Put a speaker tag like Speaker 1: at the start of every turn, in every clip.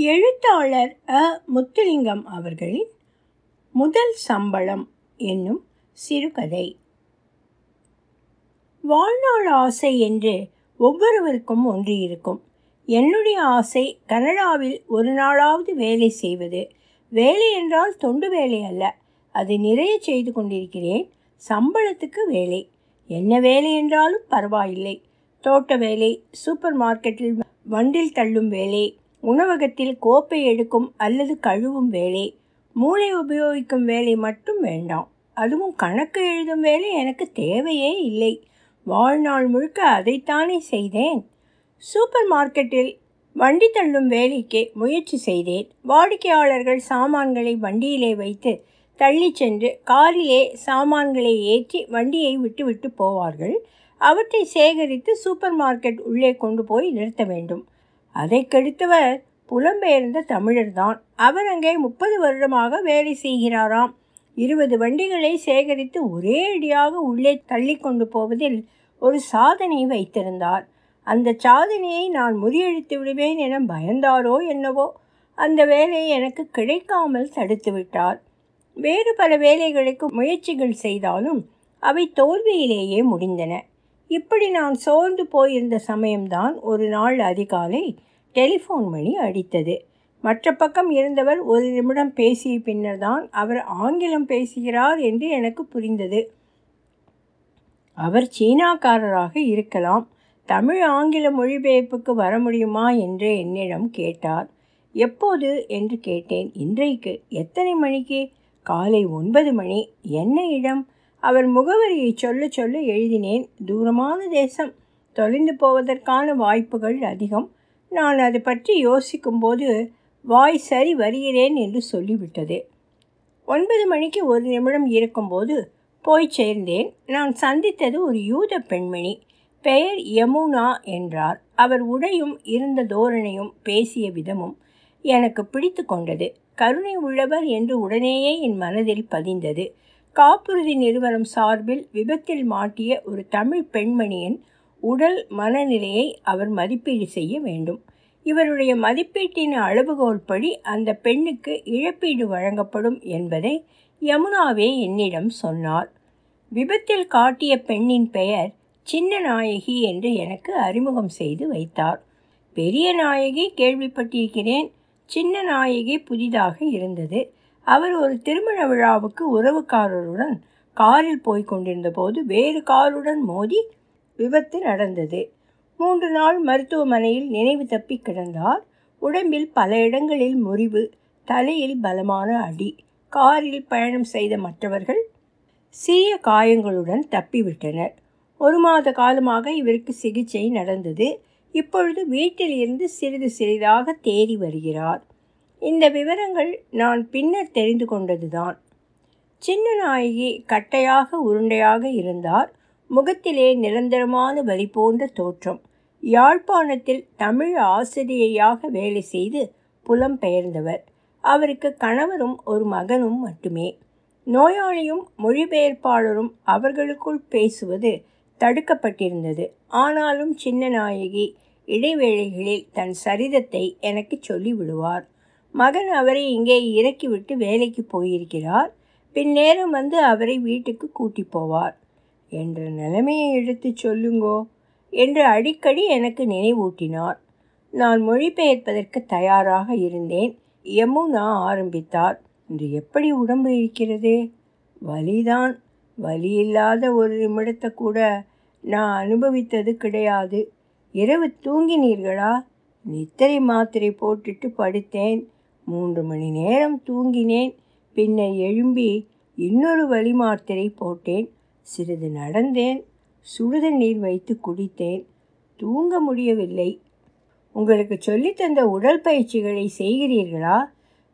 Speaker 1: எழுத்தாளர் அ. முத்துலிங்கம் அவர்களின் முதல் சம்பளம் என்னும் சிறுகதை. வாழ்நாள் ஆசை என்று ஒவ்வொருவருக்கும் ஒன்று இருக்கும். என்னுடைய ஆசை கனடாவில் ஒரு நாளாவது வேலை செய்வது. வேலை என்றால் தொண்டு வேலை அல்ல. அது நிறைய செய்து கொண்டிருக்கிறேன். சம்பளத்துக்கு வேலை. என்ன வேலை என்றாலும் பரவாயில்லை. தோட்ட வேலை சூப்பர் மார்க்கெட்டில் வண்டில் தள்ளும் வேலை உணவகத்தில் கோப்பை எடுக்கும் அல்லது கழுவும் வேலை. மூளை உபயோகிக்கும் வேலை மட்டும் வேண்டாம். அதுவும் கணக்கு எழுதும் வேலை எனக்கு தேவையே இல்லை. வாழ்நாள் முழுக்க அதைத்தானே செய்தேன். சூப்பர் மார்க்கெட்டில் வண்டி தள்ளும் வேலைக்கு முயற்சி செய்தேன். வாடிக்கையாளர்கள் சாமான்களை வண்டியிலே வைத்து தள்ளி சென்று காரிலே சாமான்களை ஏற்றி வண்டியை விட்டு விட்டு போவார்கள். அவற்றை சேகரித்து சூப்பர் மார்க்கெட் உள்ளே கொண்டு போய் நிறுத்த வேண்டும். அதை கெடுத்தவர் புலம்பெயர்ந்த தமிழர்தான். அவர் அங்கே முப்பது வருடமாக வேலை செய்கிறாராம். இருபது வண்டிகளை சேகரித்து ஒரே அடியாக உள்ளே தள்ளி கொண்டு போவதில் ஒரு சாதனை வைத்திருந்தார். அந்த சாதனையை நான் முறியடித்து விடுவேன் என பயந்தாரோ என்னவோ அந்த வேலை எனக்கு கிடைக்காமல் தடுத்து விட்டார். வேறு பல வேலைகளுக்கு முயற்சிகள் செய்தாலும் அவை தோல்வியிலேயே முடிந்தன. இப்படி நான் சோர்ந்து போயிருந்த சமயம்தான் ஒரு நாள் அதிகாலை டெலிஃபோன் மணி அடித்தது. மற்ற பக்கம் இருந்தவர் ஒரு நிமிடம் பேசிய பின்னர் தான் அவர் ஆங்கிலம் பேசுகிறார் என்று எனக்கு புரிந்தது. அவர் சீனாக்காரராக இருக்கலாம். தமிழ் ஆங்கில மொழிபெயர்ப்புக்கு வர முடியுமா என்று என்னிடம் கேட்டார். எப்போது என்று கேட்டேன். இன்றைக்கு எத்தனை மணிக்கு? காலை ஒன்பது மணி. என்ன இடம்? அவர் முகவரியை சொல்ல சொல்ல எழுதினேன். தூரமான தேசம். தொலைந்து போவதற்கான வாய்ப்புகள் அதிகம். நான் அது பற்றி யோசிக்கும்போது வாய் சரி வருகிறேன் என்று சொல்லிவிட்டது. ஒன்பது மணிக்கு ஒரு நிமிடம் இருக்கும்போது போய் சேர்ந்தேன். நான் சந்தித்தது ஒரு யூத பெண்மணி. பெயர் யமுனா என்றார். அவர் உடையும் இருந்த தோரணையும் பேசிய விதமும் எனக்கு பிடித்து கொண்டது. கருணை உள்ளவர் என்று உடனேயே என் மனதில் பதிந்தது. காப்புறுதி நிறுவனம் சார்பில் விபத்தில் மாட்டிய ஒரு தமிழ் பெண்மணியின் உடல் மனநிலையை அவர் மதிப்பீடு செய்ய வேண்டும். இவருடைய மதிப்பீட்டின் அளவுகோல் படி அந்த பெண்ணுக்கு இழப்பீடு வழங்கப்படும் என்பதை யமுனாவே என்னிடம் சொன்னார். விபத்தில் காட்டிய பெண்ணின் பெயர் சின்ன நாயகி என்று எனக்கு அறிமுகம் செய்து வைத்தார். பெரிய நாயகி கேள்விப்பட்டிருக்கிறேன். சின்ன நாயகி புதிதாக இருந்தது. அவர் ஒரு திருமண விழாவுக்கு உறவுக்காரருடன் காரில் போய் கொண்டிருந்த போது வேறு காருடன் மோதி விபத்து நடந்தது. மூன்று நாள் மருத்துவமனையில் நினைவு தப்பி கிடந்தார். உடம்பில் பல இடங்களில் முறிவு தலையில் பலமான அடி காரில் பயணம் செய்த மற்றவர்கள் சிறிய காயங்களுடன் தப்பிவிட்டனர். ஒரு மாத காலமாக இவருக்கு சிகிச்சை நடந்தது. இப்பொழுது வீட்டில் இருந்து சிறிது சிறிதாக தேறி வருகிறார். இந்த விவரங்கள் நான் பின்னர் தெரிந்து கொண்டதுதான். சின்ன நாயகி கட்டையாக உருண்டையாக இருந்தார். முகத்திலே நிரந்தரமான வலி போன்ற தோற்றம். யாழ்ப்பாணத்தில் தமிழ் ஆசிரியையாக வேலை செய்து புலம் பெயர்ந்தவர். அவருக்கு கணவரும் ஒரு மகனும் மட்டுமே. நோயாளியும் மொழிபெயர்ப்பாளரும் அவர்களுக்குள் பேசுவது தடுக்கப்பட்டிருந்தது. ஆனாலும் சின்ன நாயகி இடைவேளைகளில் தன் சரிதத்தை எனக்கு சொல்லிவிடுவார். மகன் அவரை இங்கே இறக்கிவிட்டு வேலைக்கு போயிருக்கிறார். பின்னேரம் வந்து அவரை வீட்டுக்கு கூட்டி போவார். என்ற நிலைமையை எடுத்து சொல்லுங்கோ என்று அடிக்கடி எனக்கு நினைவூட்டினார். நான் மொழிபெயர்ப்பதற்கு தயாராக இருந்தேன். யமுனா ஆரம்பித்தார். இன்று எப்படி உடம்பு இருக்கிறது? வலிதான். வலி இல்லாத ஒரு நிமிடத்தை கூட நான் அனுபவித்தது கிடையாது. இரவு தூங்கினீர்களா? நித்திரை மாத்திரை போட்டுட்டு படுத்தேன். மூன்று மணி நேரம் தூங்கினேன். பின்னர் எழும்பி இன்னொரு வழி மாத்திரை போட்டேன். சிறிது நடந்தேன். சுடுதண்ணீர் வைத்து குடித்தேன். தூங்க முடியவில்லை. உங்களுக்கு சொல்லித்தந்த உடல் பயிற்சிகளை செய்கிறீர்களா?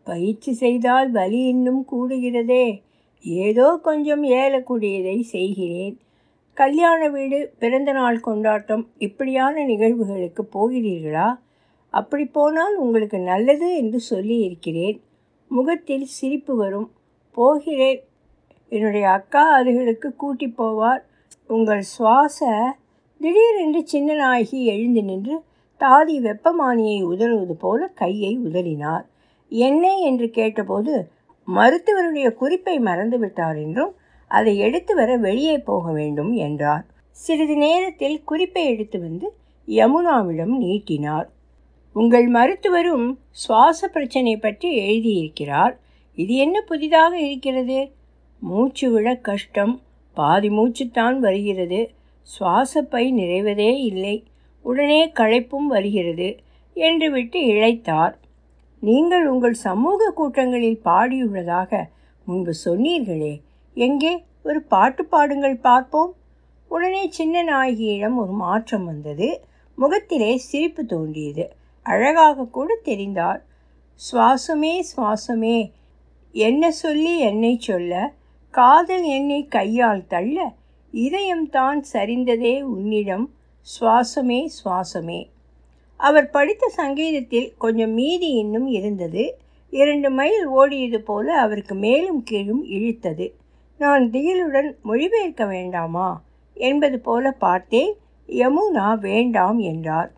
Speaker 1: பயிற்சி செய்தால் வலி இன்னும் கூடுகிறதே. ஏதோ கொஞ்சம் ஏலக்கூடியதை செய்கிறேன். கல்யாண வீடு பிறந்தநாள் கொண்டாட்டம் இப்படியான நிகழ்வுகளுக்கு போகிறீர்களா? அப்படி போனால் உங்களுக்கு நல்லது என்று சொல்லி இருக்கிறேன் முகத்தில் சிரிப்பு வரும். போகிறேன். என்னுடைய அக்கா அதுகளுக்கு கூட்டி போவார். உங்கள் சுவாச திடீரென்று சின்ன நாயகி எழுந்து நின்று தாதி வெப்பமானியை உதறுவது போல கையை உதறினார். என்ன? என்று கேட்டபோது மருத்துவருடைய குறிப்பை மறந்துவிட்டார் என்றும் அதை எடுத்து வர வெளியே போக வேண்டும் என்றார். சிறிது நேரத்தில் குறிப்பை எடுத்து வந்து யமுனாவிடம் நீட்டினார். உங்கள் மருத்துவரும் சுவாச பிரச்சனை பற்றி எழுதியிருக்கிறார். இது என்ன புதிதாக இருக்கிறது? மூச்சு விட கஷ்டம். பாதி மூச்சுத்தான் வருகிறது. சுவாசப்பை நிறைவதே இல்லை. உடனே களைப்பும் வருகிறது என்று விட்டு இழைத்தார். நீங்கள் உங்கள் சமூக கூட்டங்களில் பாடியுள்ளதாக முன்பு சொன்னீர்களே. எங்கே? ஒரு பாட்டு பாடுங்கள் பார்ப்போம். உடனே சின்ன நாயகியிடம் ஒரு மாற்றம் வந்தது. முகத்திலே சிரிப்பு தோன்றியது. அழகாக கூட தெரிந்தார் சுவாசமே சுவாசமே. என்ன சொல்லி என்னை சொல்ல? காதல் என்னை கையால் தள்ள? இதயம்தான் சரிந்ததே உன்னிடம். சுவாசமே சுவாசமே. அவர் படித்த சங்கீதத்தில் கொஞ்சம் மீதி இன்னும் இருந்தது. இரண்டு மைல் ஓடியது போல அவருக்கு மேலும் கீழும் இழுத்தது. நான் திகிலுடன் மொழிபெயர்க்க வேண்டாமா? என்பது போல பார்த்தேன். யமுனா வேண்டாம் என்றார்.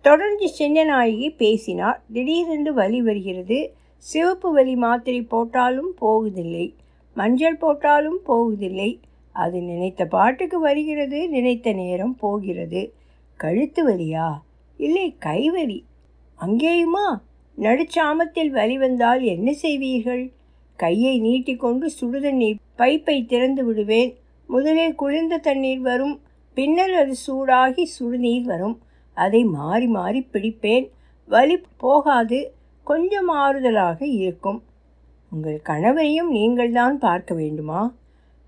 Speaker 1: தொடர்ந்து சின்னநாயகி பேசினார். திடீரென்று வலி வருகிறது. சிவப்பு வலி மாத்திரை போட்டாலும் போவதில்லை மஞ்சள் போட்டாலும் போவதில்லை அது நினைத்த பாட்டுக்கு வருகிறது நினைத்த நேரம் போகிறது. கழுத்து வலியா? இல்லை கைவலி அங்கேயுமா? நடுச்சாமத்தில் வலி வந்தால் என்ன செய்வீர்கள்? கையை நீட்டிக்கொண்டு சுடுதண்ணீர் பைப்பை திறந்து விடுவேன். முதலில் குளிர்ந்த தண்ணீர் வரும். பின்னர் அது சூடாகி சுடுநீர் வரும். அதை மாறி மாறி பிடிப்பேன். வலி போகாது கொஞ்சம் ஆறுதலாக இருக்கும். உங்கள் கணவரையும் நீங்கள்தான் பார்க்க வேண்டுமா?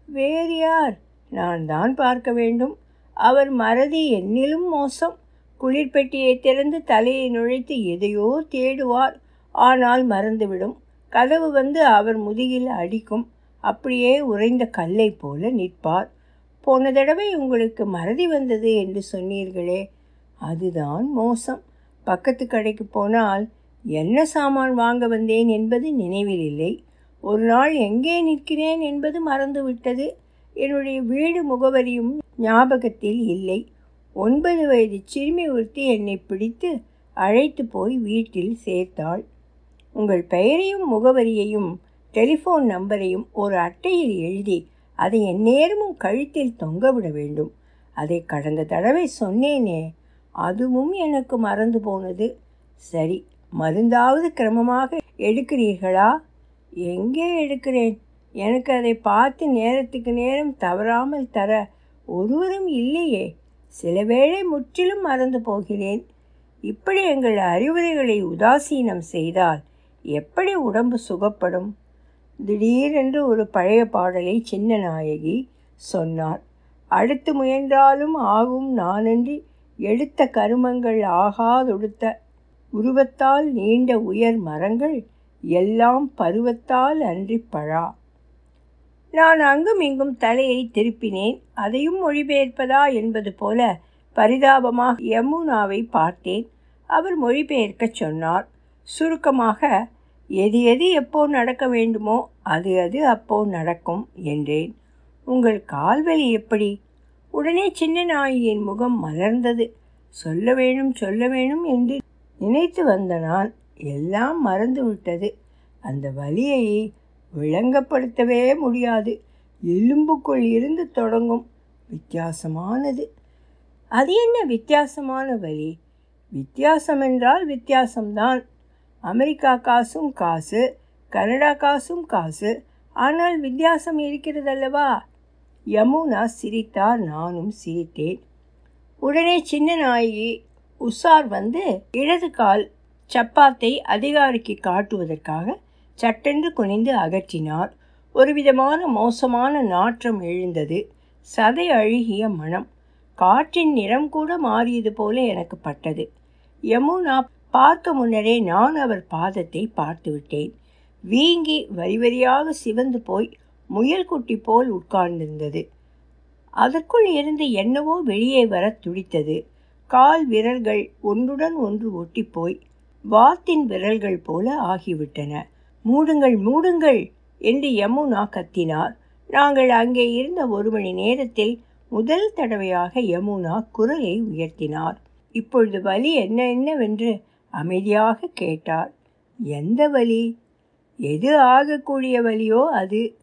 Speaker 1: வேறு யார்? நான் தான் பார்க்க வேண்டும். அவர் மறதி என்னிலும் மோசம். குளிர்பெட்டியை திறந்து தலையை நுழைத்து எதையோ தேடுவார். ஆனால் மறந்துவிடும். கதவு வந்து அவர் முதுகில் அடிக்கும். அப்படியே உறைந்த கல்லை போல நிற்பார். போன தடவை உங்களுக்கு மறதி வந்தது என்று சொன்னீர்களே அதுதான் மோசம். பக்கத்து கடைக்கு போனால் என்ன சாமான் வாங்க வந்தேன் என்பது நினைவில் இல்லை. ஒரு நாள் எங்கே நிற்கிறேன் என்பது மறந்துவிட்டது என்னுடைய வீடு முகவரியும் ஞாபகத்தில் இல்லை. ஒன்பது வயது சிறுமி ஒருத்தி என்னை பிடித்து அழைத்து போய் வீட்டில் சேர்த்தாள். உங்கள் பெயரையும் முகவரியையும் டெலிஃபோன் நம்பரையும் ஒரு அட்டையில் எழுதி அதை எந்நேரமும் கழுத்தில் தொங்கவிட வேண்டும். அதை கடந்த தடவை சொன்னேனே அதுவும் எனக்கு மறந்து போனது. சரி மருந்தாவது கிரமமாக எடுக்கிறீர்களா? எங்கே எடுக்கிறேன்? எனக்கு அதை பார்த்து நேரத்துக்கு நேரம் தவறாமல் தர ஒருவரும் இல்லையே. சில வேளை முற்றிலும் மறந்து போகிறேன். இப்படி எங்கள் அறிவுரைகளை உதாசீனம் செய்தால் எப்படி உடம்பு சுகப்படும்? திடீரென்று ஒரு பழைய பாடலை சின்ன நாயகி சொன்னார். அடுத்து முயன்றாலும் ஆகும் நானன்றி எடுத்த கருமங்கள் ஆகாதொடுத்த உருவத்தால் நீண்ட உயர் மரங்கள் எல்லாம் பருவத்தால் அன்றி பழா. நான் அங்கும் இங்கும் தலையை திருப்பினேன். அதையும் மொழிபெயர்ப்பதா என்பது போல பரிதாபமாக யமுனாவை பார்த்தேன். அவர் மொழிபெயர்க்கச் சொன்னார். சுருக்கமாக எது எது எப்போ நடக்க வேண்டுமோ அது அது அப்போ நடக்கும் என்றேன். உங்கள் கால்வலி எப்படி? உடனே சின்ன நாயின் முகம் மலர்ந்தது. சொல்ல வேணும் சொல்ல வேணும் என்று நினைத்து வந்த நான் எல்லாம் மறந்து விட்டது. அந்த வலியை விளங்கப்படுத்தவே முடியாது. எலும்புக்குள் இருந்து தொடங்கும் வித்தியாசமானது. அது என்ன வித்தியாசமான வலி? வித்தியாசம் என்றால் வித்தியாசம்தான். அமெரிக்கா காசும் காசு கனடா காசும் காசு. ஆனால் வித்தியாசம் இருக்கிறதல்லவா? யமுனா சிரித்தார் நானும் சிரித்தேன். உடனே சின்ன நாயகி உஷார் வந்து இடது கால் சப்பாத்தை அதிகாரிக்கு காட்டுவதற்காக சட்டென்று குனிந்து அகற்றினார். ஒரு விதமான மோசமான நாற்றம் எழுந்தது. சதை அழுகிய மனம் காற்றின் நிறம் கூட மாறியது போல எனக்கு பட்டது. யமுனா பார்க்க முன்னரே நான் அவர் பாதத்தை பார்த்துவிட்டேன். வீங்கி வரி வரியாக சிவந்து போய் முயல்குட்டி போல் உட்கார்ந்திருந்தது. அதற்குள் இருந்து என்னவோ வெளியே வர துடித்தது. கால் விரல்கள் ஒன்றுடன் ஒன்று ஒட்டிப்போய் வாத்தின் விரல்கள் போல ஆகிவிட்டன. மூடுங்கள் மூடுங்கள் என்று யமுனா கத்தினார். நாங்கள் அங்கே இருந்த ஒரு மணி நேரத்தில் முதல் தடவையாக யமுனா குரலை உயர்த்தினார். இப்பொழுது வலி என்ன என்னவென்று அமைதியாக கேட்டார். எந்த வலி? எது ஆகக்கூடிய வலியோ அது.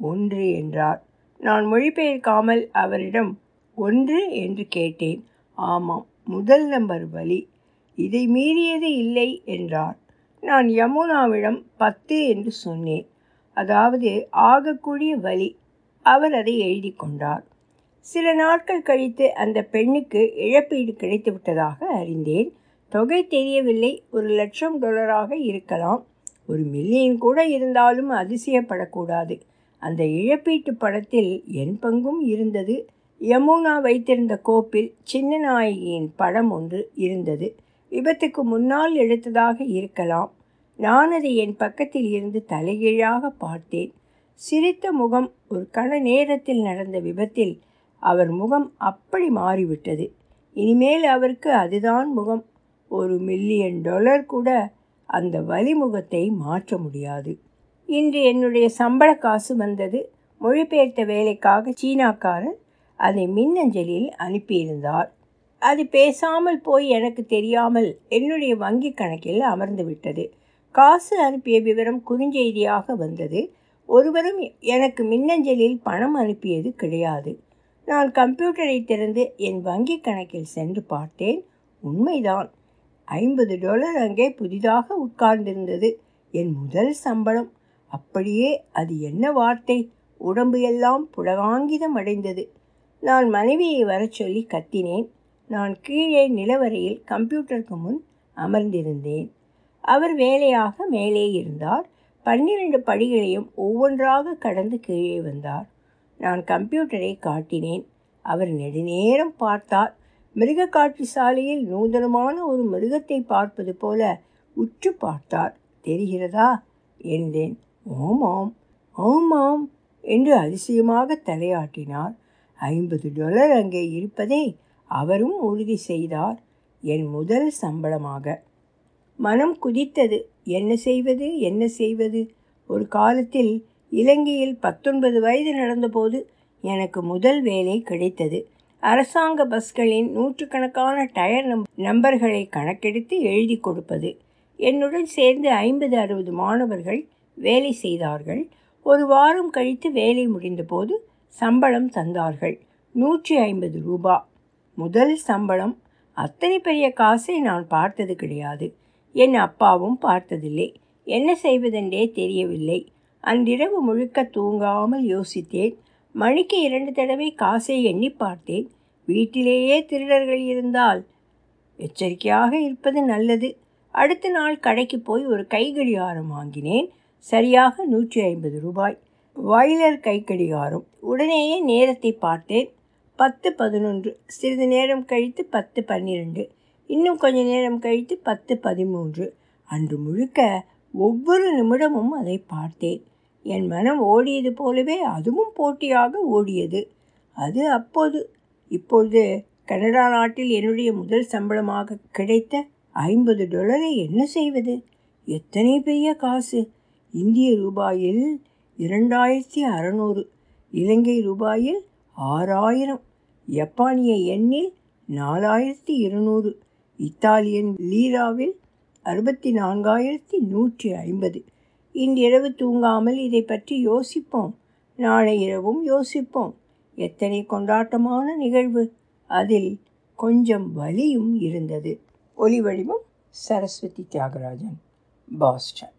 Speaker 1: ஒன்று என்றார். நான் மொழிபெயர்க்காமல் அவரிடம் ஒன்று என்று கேட்டேன். ஆமாம் முதல் நம்பர் வலி இதை மீறியது இல்லை என்றார். நான் யமுனாவிடம் பத்து என்று சொன்னேன். அதாவது ஆகக்கூடிய வலி அவர் அதை எழுதி கொண்டார். சில நாட்கள் கழித்து அந்த பெண்ணுக்கு இழப்பீடு கிடைத்து விட்டதாக அறிந்தேன். தொகை தெரியவில்லை. ஒரு லட்சம் டாலராக இருக்கலாம். ஒரு மில்லியன் கூட இருந்தாலும் அதிசயப்படக்கூடாது. அந்த இழப்பீட்டு படத்தில் என் பங்கும் இருந்தது. யமுனா வைத்திருந்த கோப்பில் சின்ன நாயகியின் படம் ஒன்று இருந்தது. விபத்துக்கு முன்னால் எடுத்ததாக இருக்கலாம். நான் அதை என் பக்கத்தில் இருந்து தலைகீழாக பார்த்தேன். சிரித்த முகம் ஒரு கண நேரத்தில் நடந்த விபத்தில் அவர் முகம் அப்படி மாறிவிட்டது. இனிமேல் அவருக்கு அதுதான் முகம். ஒரு மில்லியன் டாலர் கூட அந்த வலிமுகத்தை மாற்ற முடியாது. இன்று என்னுடைய சம்பள காசு வந்தது. மொழிபெயர்த்த வேலைக்காக சீனாக்காரர் அதை மின்னஞ்சலில் அனுப்பியிருந்தார். அது பேசாமல் போய் எனக்கு தெரியாமல் என்னுடைய வங்கி கணக்கில் அமர்ந்து விட்டது. காசு அனுப்பிய விவரம் குறுஞ்செய்தியாக வந்தது. ஒருவரும் எனக்கு மின்னஞ்சலில் பணம் அனுப்பியது கிடையாது. நான் கம்ப்யூட்டரை திறந்து என் வங்கி கணக்கில் சென்று பார்த்தேன். உண்மைதான். ஐம்பது டாலர் அங்கே புதிதாக உட்கார்ந்திருந்தது. என் முதல் சம்பளம் அப்படியே அது என்ன வார்த்தை? உடம்பு எல்லாம் புலகாங்கிதம் அடைந்தது. நான் மனைவியை வரச் சொல்லி கத்தினேன். நான் கீழே நிலவரையில் கம்ப்யூட்டருக்கு முன் அமர்ந்திருந்தேன். அவர் வேலையாக மேலே இருந்தார். பன்னிரண்டு படிகளையும் ஒவ்வொன்றாக கடந்து கீழே வந்தார். நான் கம்ப்யூட்டரை காட்டினேன். அவர் நெடுநேரம் பார்த்தார். மிருக காட்சி சாலையில் நூதனமான ஒரு மிருகத்தை பார்ப்பது போல உற்று பார்த்தார். தெரிகிறதா? என்றேன். ஓமாம் ஆமாம் என்று அதிசயமாக தலையாட்டினார். ஐம்பது டாலர் அங்கே இருப்பதை அவரும் உறுதி செய்தார் என் முதல் சம்பளமாக. மனம் குதித்தது என்ன செய்வது என்ன செய்வது? ஒரு காலத்தில் இலங்கையில் பத்தொன்பது வயது நடந்தபோது எனக்கு முதல் வேலை கிடைத்தது. அரசாங்க பஸ்களின் நூற்றுக்கணக்கான டயர் நம் நம்பர்களை கணக்கெடுத்து எழுதி கொடுப்பது. என்னுடன் சேர்ந்து ஐம்பது அறுபது மாணவர்கள் வேலை செய்தார்கள். ஒரு வாரம் கழித்து வேலை முடிந்தபோது சம்பளம் தந்தார்கள். நூற்றி ஐம்பது ரூபா. முதல் சம்பளம். அத்தனை பெரிய காசை நான் பார்த்தது கிடையாது. என் அப்பாவும் பார்த்ததில்லை. என்ன செய்வதென்றே தெரியவில்லை. அன்றிரவு முழுக்க தூங்காமல் யோசித்தேன். மணிக்கு இரண்டு தடவை காசை எண்ணி பார்த்தேன். வீட்டிலேயே திருடர்கள் இருந்தால் எச்சரிக்கையாக இருப்பது நல்லது. அடுத்த நாள் கடைக்கு போய் ஒரு கைகடியாரம் வாங்கினேன். சரியாக நூற்றி ஐம்பது ரூபாய். வாயிலர் கைக்கடிகாரம். உடனேயே நேரத்தை பார்த்தேன். பத்து பதினொன்று. சிறிது நேரம் கழித்து பத்து பன்னிரெண்டு. இன்னும் கொஞ்ச நேரம் கழித்து பத்து பதிமூன்று. அன்று முழுக்க ஒவ்வொரு நிமிடமும் அதை பார்த்தேன். என் மனம் ஓடியது போலவே அதுவும் போட்டியாக ஓடியது. அது அப்போது இப்பொழுது கனடா நாட்டில் என்னுடைய முதல் சம்பளமாக கிடைத்த ஐம்பது டாலரை என்ன செய்வது? எத்தனை பெரிய காசு? இந்திய ரூபாயில் இரண்டாயிரத்தி அறநூறு இலங்கை ரூபாயில் ஆறாயிரம் ஜப்பானிய எண்ணில் நாலாயிரத்தி இருநூறு இத்தாலியன் லீராவில் அறுபத்தி நான்காயிரத்தி நூற்றி ஐம்பது. இன்றிரவு தூங்காமல் இதை பற்றி யோசிப்போம். நாளை இரவும் யோசிப்போம். எத்தனை கொண்டாட்டமான நிகழ்வு. அதில் கொஞ்சம் வலியும் இருந்தது. ஒலி வடிவம் சரஸ்வதி தியாகராஜன் பாஸ்டன்.